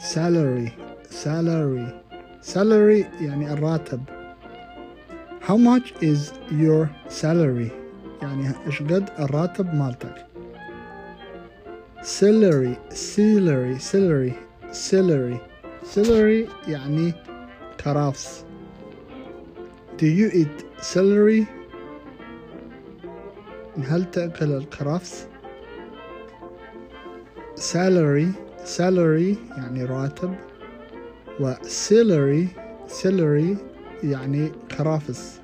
salary salary salary يعني الراتب how much is your salary يعني ايش قد الراتب مالتك celery celery celery celery celery يعني كرفس do you eat celery هل تأكل الكرفس salary salary يعني راتب و salary salary يعني كرافس.